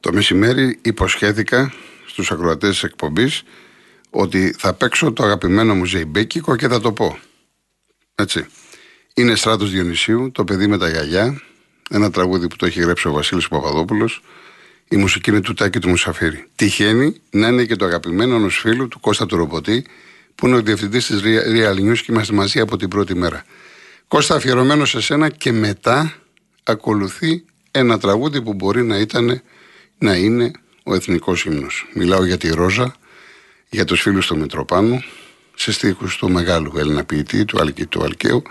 Το μεσημέρι υποσχέθηκα στους ακροατές της εκπομπής ότι θα παίξω το αγαπημένο μου ζεϊμπέκικο και θα το πω. Έτσι. Είναι στράτος Διονυσίου, το παιδί με τα γιαγιά, ένα τραγούδι που το έχει γράψει ο Βασίλης Παπαδόπουλος, η μουσική είναι του Τάκη του Μουσαφίρη. Τυχαίνει να είναι και το αγαπημένο ενός φίλου του Κώστα του Ρομποτή, που είναι ο διευθυντής της Real News και είμαστε μαζί από την πρώτη μέρα. Κώστα, αφιερωμένο σε σένα και μετά ακολουθεί ένα τραγούδι που μπορεί να ήταν να είναι ο εθνικός ύμνος. Μιλάω για τη Ρόζα, για τους φίλους του Μητροπάνου, σε στίχους του μεγάλου Έλληνα ποιητή, του Αλκητού Αλκαίου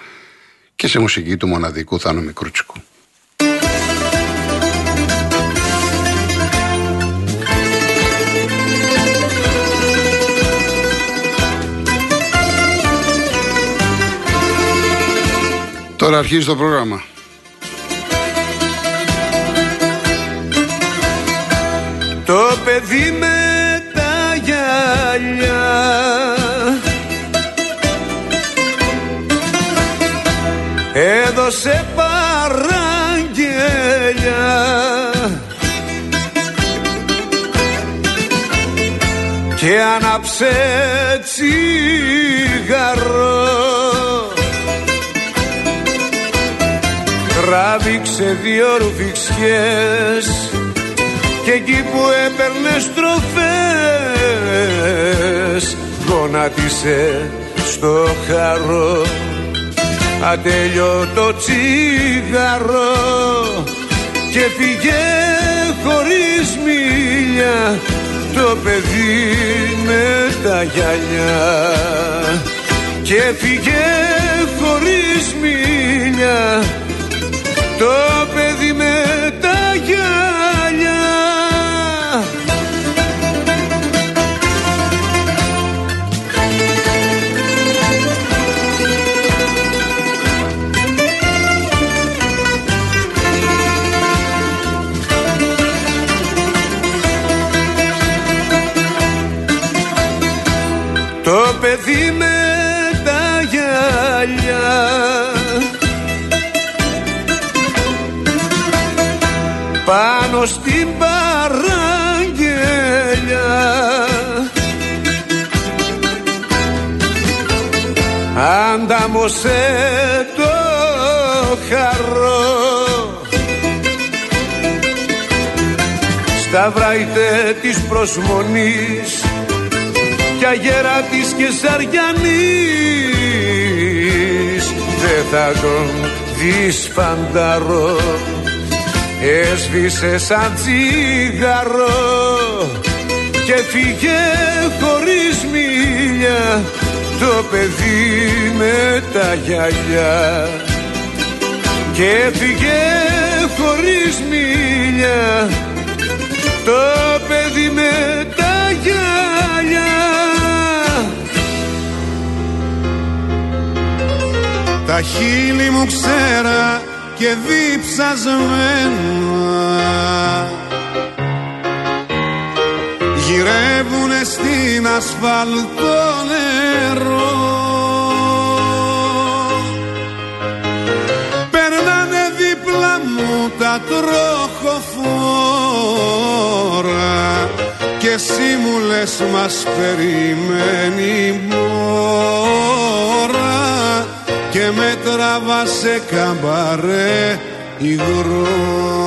και σε μουσική του μοναδικού Θάνου Μικρούτσικου. Τώρα αρχίζει το πρόγραμμα. Το παιδί με τα γυαλιά. Έδωσε παραγγελιά. Και άναψε τσιγαρό τράβηξε δύο ρουφιξιές και εκεί που έπαιρνες στροφές γονάτισε στο χαρό. Ατέλειωτο τσιγαρό και φύγε χωρίς μίλια το παιδί με τα γυαλιά. Και φύγε χωρίς μίλια το παιδί με αντάμωσε το χαρό στα βράιτε της προσμονής κι αγέρα της και σαριανής δεν θα τον δεις φανταρό Έσβησε σαν τσιγαρό και φύγε χωρίς μίλια το παιδί με τα γυαλιά και φύγε χωρίς μίλια το παιδί με τα γυαλιά. Τα χείλη μου ξέρα και διψασμένα στην ασφαλτό νερό. Περνάνε δίπλα μου τα τροχοφόρα και εσύ μου λες μας περιμένει μόρα και με τραβά σε καμπαρέ υγρό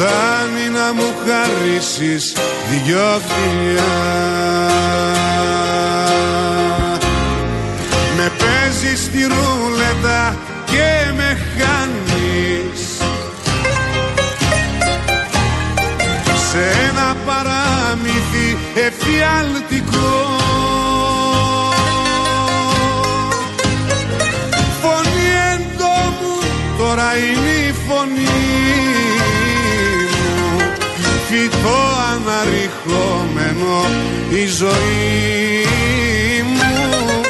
Φτάνει να μου χαρίσεις δυο φιλιά φυτό αναρριχόμενο η ζωή μου.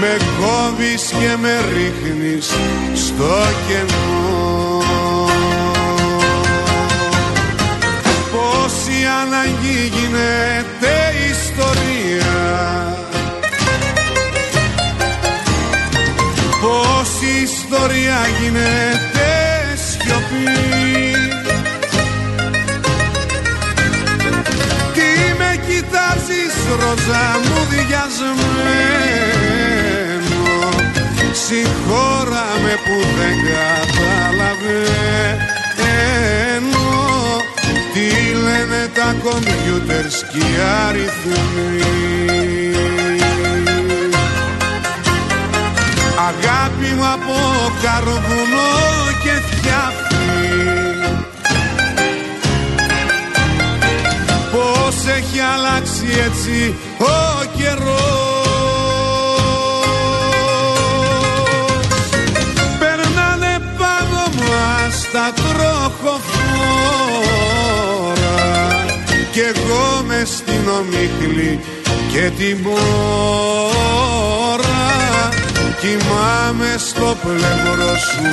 Με κόβεις και με ρίχνεις στο κενό. Πόση αναγκή γίνεται ιστορία. Πόση ιστορία γίνεται ρόζα μου διασμένο Συγχώρα με που δεν καταλαβαίνω. Τι λένε τα κομπιούτερς και οι αριθμοί. Αγάπη μου από καρβουνό και φτιάχνει. Πώς έχει αλλάξει έτσι ο καιρός. Περνάνε πάνω μας τα τροχοφόρα Κι εγώ μες στην ομίχλη και την μόρα Κοιμάμαι στο πλευρό σου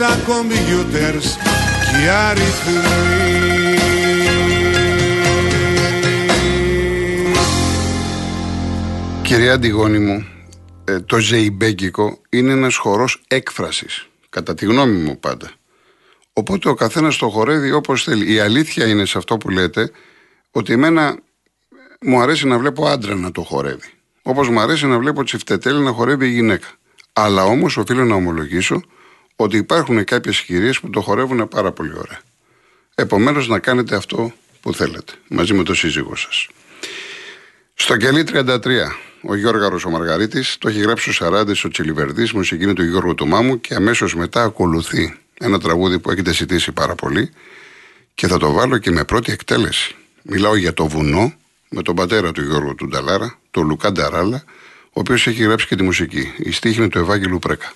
νηστικό κομπιούτερς και οι αριθμοί. Κυρία Αντιγόνη μου, ε, το ζεϊμπέγκικο είναι ένας χορός έκφρασης, κατά τη γνώμη μου πάντα. Οπότε ο καθένας το χορεύει όπως θέλει. Η αλήθεια είναι σε αυτό που λέτε, ότι εμένα μου αρέσει να βλέπω άντρα να το χορεύει. Όπως μου αρέσει να βλέπω τσιφτετέλη να χορεύει η γυναίκα. Αλλά όμως οφείλω να ομολογήσω ότι υπάρχουν κάποιες κυρίες που το χορεύουν πάρα πολύ ωραία. Επομένως να κάνετε αυτό που θέλετε, μαζί με το σύζυγό σας. Στο κελί 33, ο Γιώργαρος ο Μαργαρίτης, το έχει γράψει ο Σαράντης, ο Τσιλιβερδής, μουσική του Γιώργου του Μάμου και αμέσως μετά ακολουθεί ένα τραγούδι που έχετε ζητήσει πάρα πολύ και θα το βάλω και με πρώτη εκτέλεση. Μιλάω για το βουνό με τον πατέρα του Γιώργου του Νταλάρα, τον Λουκά Νταράλα, ο οποίος έχει γράψει και τη μουσική. Η στίχη είναι του Ευάγγελου Πρέκα.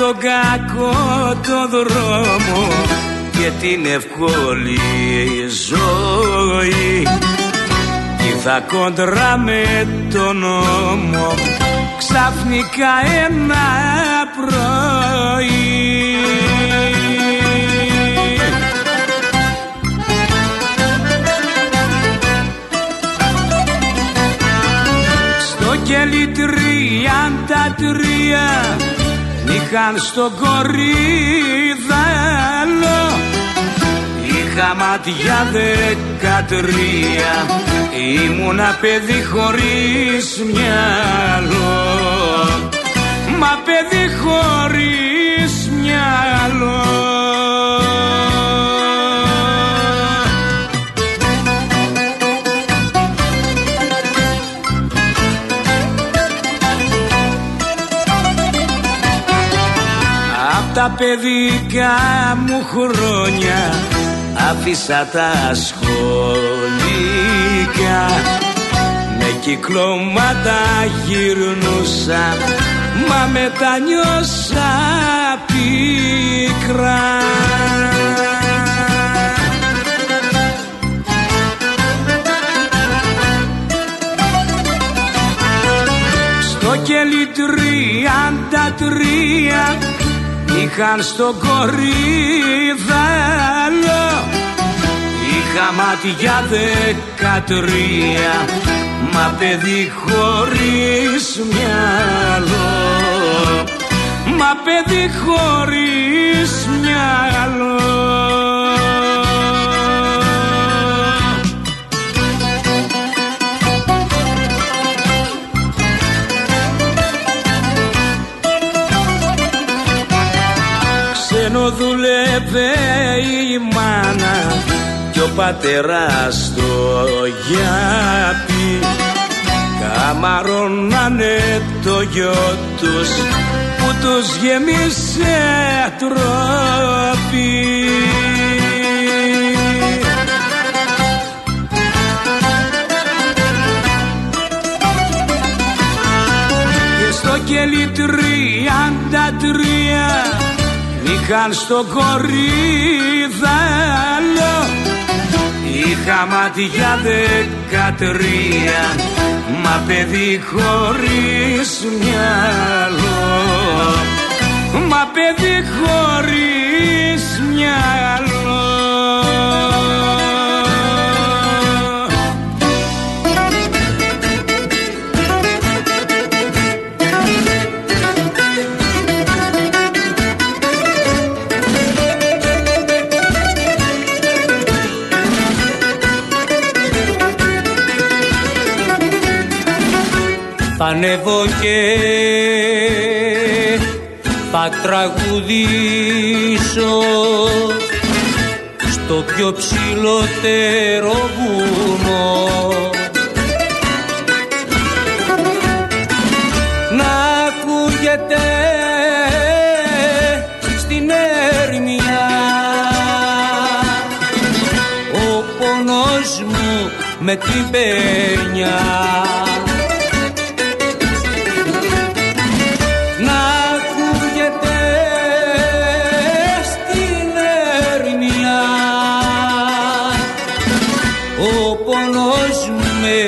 Τον κακό το δρόμο και την ευκολή ζωή. Και θα κοντρά με τον νόμο ξαφνικά ένα πρωί. Στο κελί τριάντα τρία Είχαν στο κορίδαλο Είχα ματιά δεκατρία. Ήμουνα παιδί χωρίς μυαλό. Μα παιδί χωρίς τα παιδικά μου χρόνια άφησα τα σχολικά. Με κυκλώματα γυρνούσα μα μετανιώσα πίκρα. Στο κελί τριάντα τρία είχαν στο κορίδαλο Είχα μάτια δεκατρία μα παιδί χωρίς μυαλό. Μα παιδί χωρίς μυαλό δουλεύε η μάνα και ο πατέρας το γιάπη καμαρώνανε το γιο τους που τους γεμίσε τρόπι. Και στο κελί τριάντα τρία είχαν στο κορίδαλο Είχα μάτια δεκατρία Μα παιδί χωρίς μυαλό. Μα παιδί χωρίς μυαλό θα ανέβω και θα τραγουδήσω στο πιο ψηλότερο βουνό. Να ακούγεται στην έρμια ο πόνος μου με την πένια ο πόνος μου με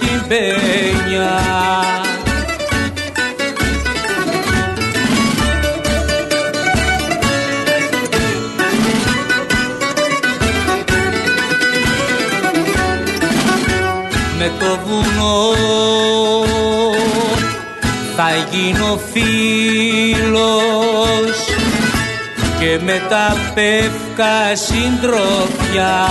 την πένια. Με το βουνό θα γίνω φίλος και με τα πεύκα συντροφιά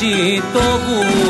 αντιλάλησει το βουνό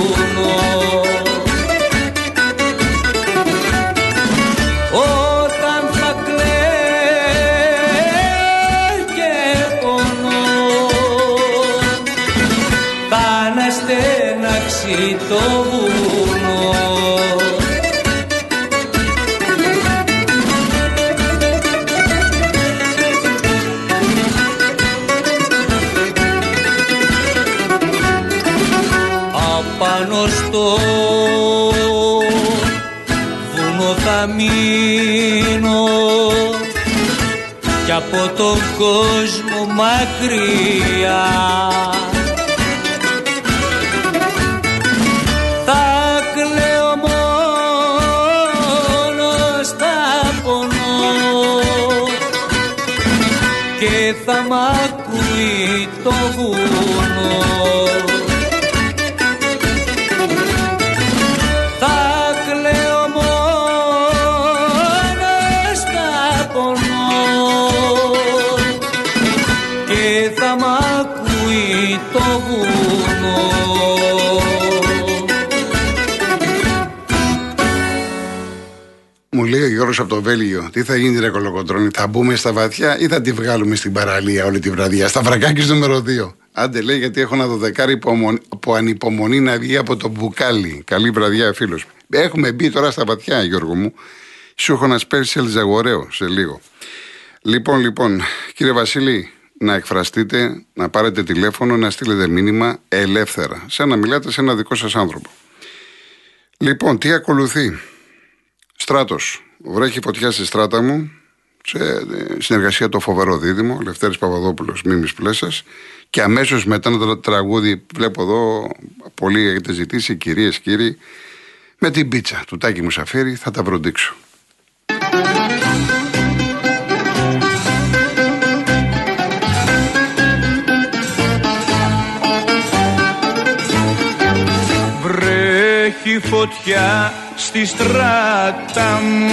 θα μείνω κι από τον κόσμο μακριά. Θα κλαίω μόνο στα πονώ και θα μ' ακούει το βουνό Μου λέει ο Γιώργος από το Βέλγιο, τι θα γίνει ρε κολοκοτρώνη, θα μπούμε στα βαθιά ή θα τη βγάλουμε στην παραλία όλη τη βραδιά, στα βρακάκι νούμερο 2. Άντε λέει γιατί έχω ένα δωδεκάρι που ανυπομονεί να βγει από το μπουκάλι. Καλή βραδιά, φίλος. Έχουμε μπει τώρα στα βαθιά, Γιώργο μου. Σου έχω ένα σπέρσι Ελζαγορέο σε λίγο. Λοιπόν, λοιπόν, κύριε Βασίλη, να εκφραστείτε, να πάρετε τηλέφωνο, να στείλετε μήνυμα ελεύθερα. Σαν να μιλάτε σε ένα δικό σας άνθρωπο. Λοιπόν, τι ακολουθεί; Στράτος. Βρέχει φωτιά στη στράτα μου, σε συνεργασία το φοβερό δίδυμο, Λευτέρης Παπαδόπουλος, Μίμη Πλέσα. Και αμέσως μετά το τραγούδι, βλέπω εδώ, πολλοί έχετε ζητήσει, κυρίες, κύριοι, με την πίτσα του Τάκη Μουσαφίρη θα τα βροντίξω. Βρέχει φωτιά στη στράτα μου.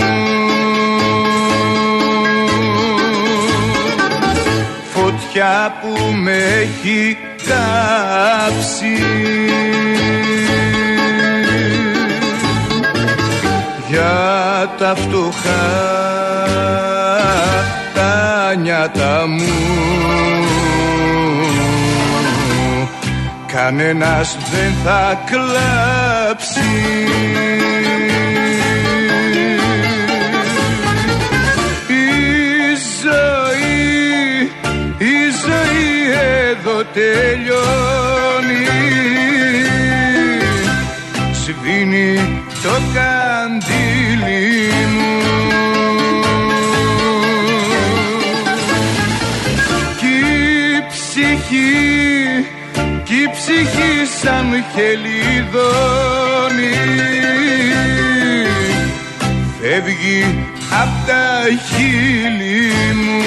Φωτιά που με έχει κάψει. Για τα φτωχά τα νιάτα μου. Κανένας δεν θα κλάψει Η ζωή, η ζωή εδώ τελειώνει. Σβήνει το καντήλι μου. Κι η ψυχή, κι η ψυχή σαν χελιδόνι φεύγει απ' τα χείλη μου.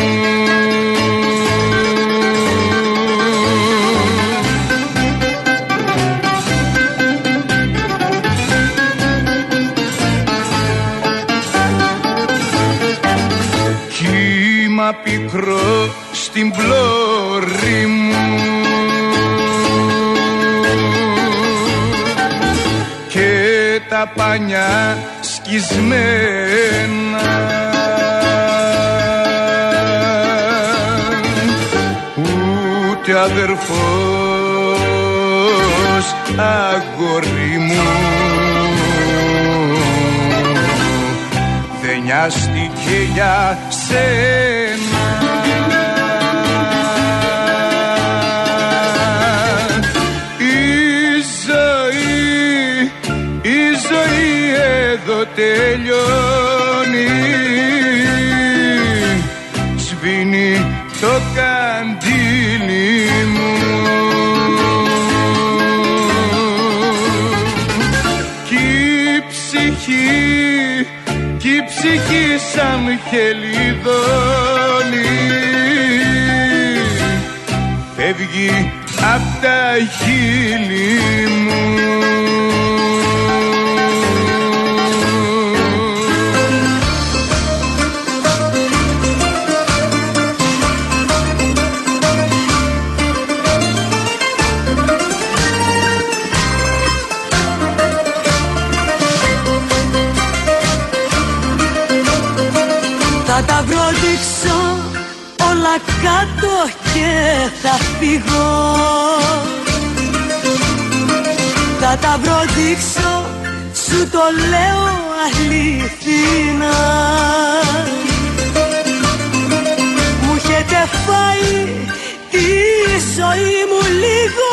Πικρό στην πλώρη μου και τα πανιά σκισμένα. Ούτε αδερφός αγόρι μου. Δεν νοιάστηκε για σένα τελειώνει. Σβήνει το καντήλι μου. Κι η ψυχή κι η ψυχή σαν χελιδόνι. Φεύγει απ' τα χείλη μου θα φύγω Θα τα βροντίξω, σου το λέω αληθινά. Μου έχετε φάει τη ζωή μου λίγο,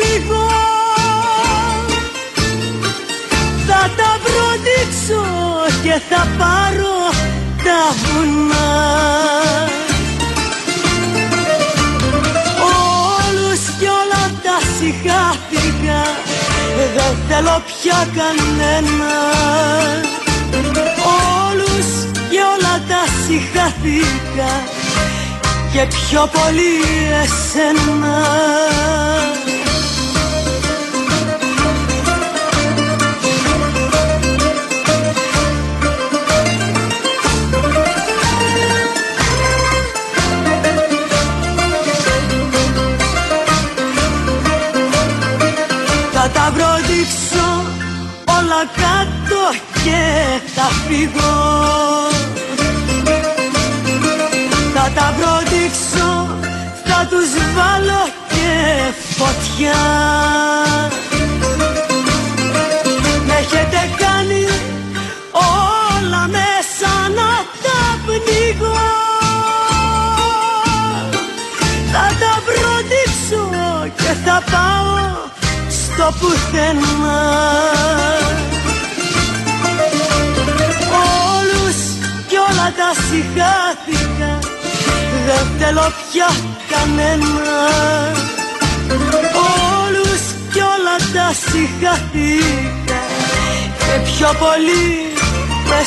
λίγο. Θα τα βροντίξω και θα πάρω τα βουνά Δεν θέλω πια κανένα. Όλους κι όλα τα συγχάθηκα Και πιο πολύ εσένα κάτω και θα φύγω. Πνίγω Θα τα προδείξω, θα τους βάλω και φωτιά πια κανένα. Όλους κι όλα τα συγχαθήκα Και πιο πολύ με